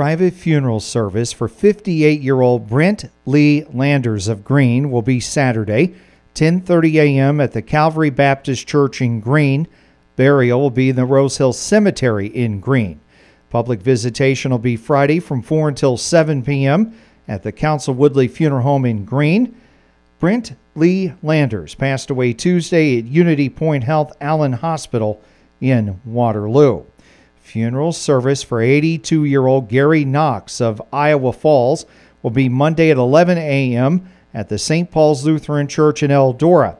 private funeral service for 58 year old Brent Lee Landers of Greene will be Saturday, 10:30 a.m. at the Calvary Baptist Church in Greene. Burial will be in the Rose Hill Cemetery in Greene. Public visitation will be Friday from 4 until 7 p.m. at the Council Woodley Funeral Home in Greene. Brent Lee Landers passed away Tuesday at Unity Point Health Allen Hospital in Waterloo. Funeral service for 82 year old Gary Knox of Iowa Falls will be Monday at 11 a.m. at the St. Paul's Lutheran Church in Eldora.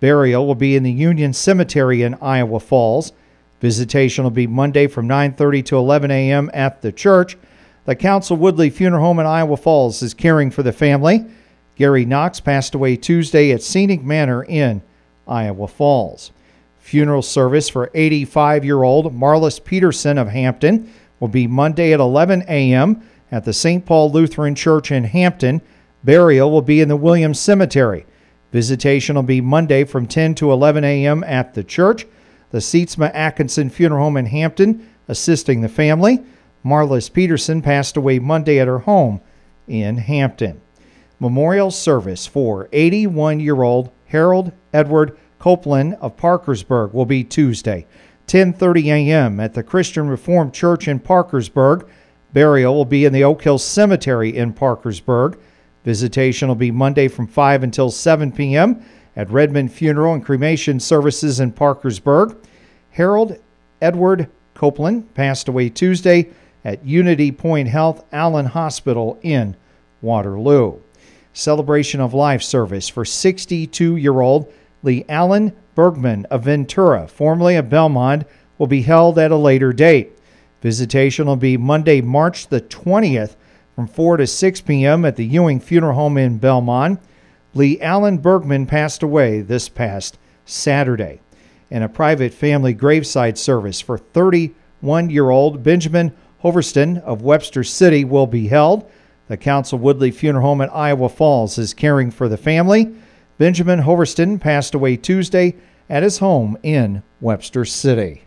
Burial will be in the Union Cemetery in Iowa Falls. Visitation will be Monday from 9:30 to 11 a.m. at the church. The Council Woodley Funeral Home in Iowa Falls is caring for the family. Gary Knox passed away Tuesday at Scenic Manor in Iowa Falls. Funeral service for 85 year old Marlis Peterson of Hampton will be Monday at 11 a.m. at the St. Paul Lutheran Church in Hampton. Burial will be in the Williams Cemetery. Visitation will be Monday from 10 to 11 a.m. at the church. The Seatsma Atkinson Funeral Home in Hampton assisting the family. Marlis Peterson passed away Monday at her home in Hampton. Memorial service for 81 year old Harold Edward Copeland of Parkersburg will be Tuesday, 10:30 a.m. at the Christian Reformed Church in Parkersburg. Burial will be in the Oak Hill Cemetery in Parkersburg. Visitation will be Monday from 5 until 7 p.m. at Redmond Funeral and Cremation Services in Parkersburg. Harold Edward Copeland passed away Tuesday at Unity Point Health Allen Hospital in Waterloo. Celebration of Life service for 62 year old Lee Allen Bergman of Ventura, formerly of Belmond, will be held at a later date. Visitation will be Monday, March the 20th from 4 to 6 p.m. at the Ewing Funeral Home in Belmond. Lee Allen Bergman passed away this past Saturday. And a private family graveside service for 31 year old Benjamin Hoverston of Webster City will be held. The Council Woodley Funeral Home at Iowa Falls is caring for the family. Benjamin Hoverston passed away Tuesday at his home in Webster City.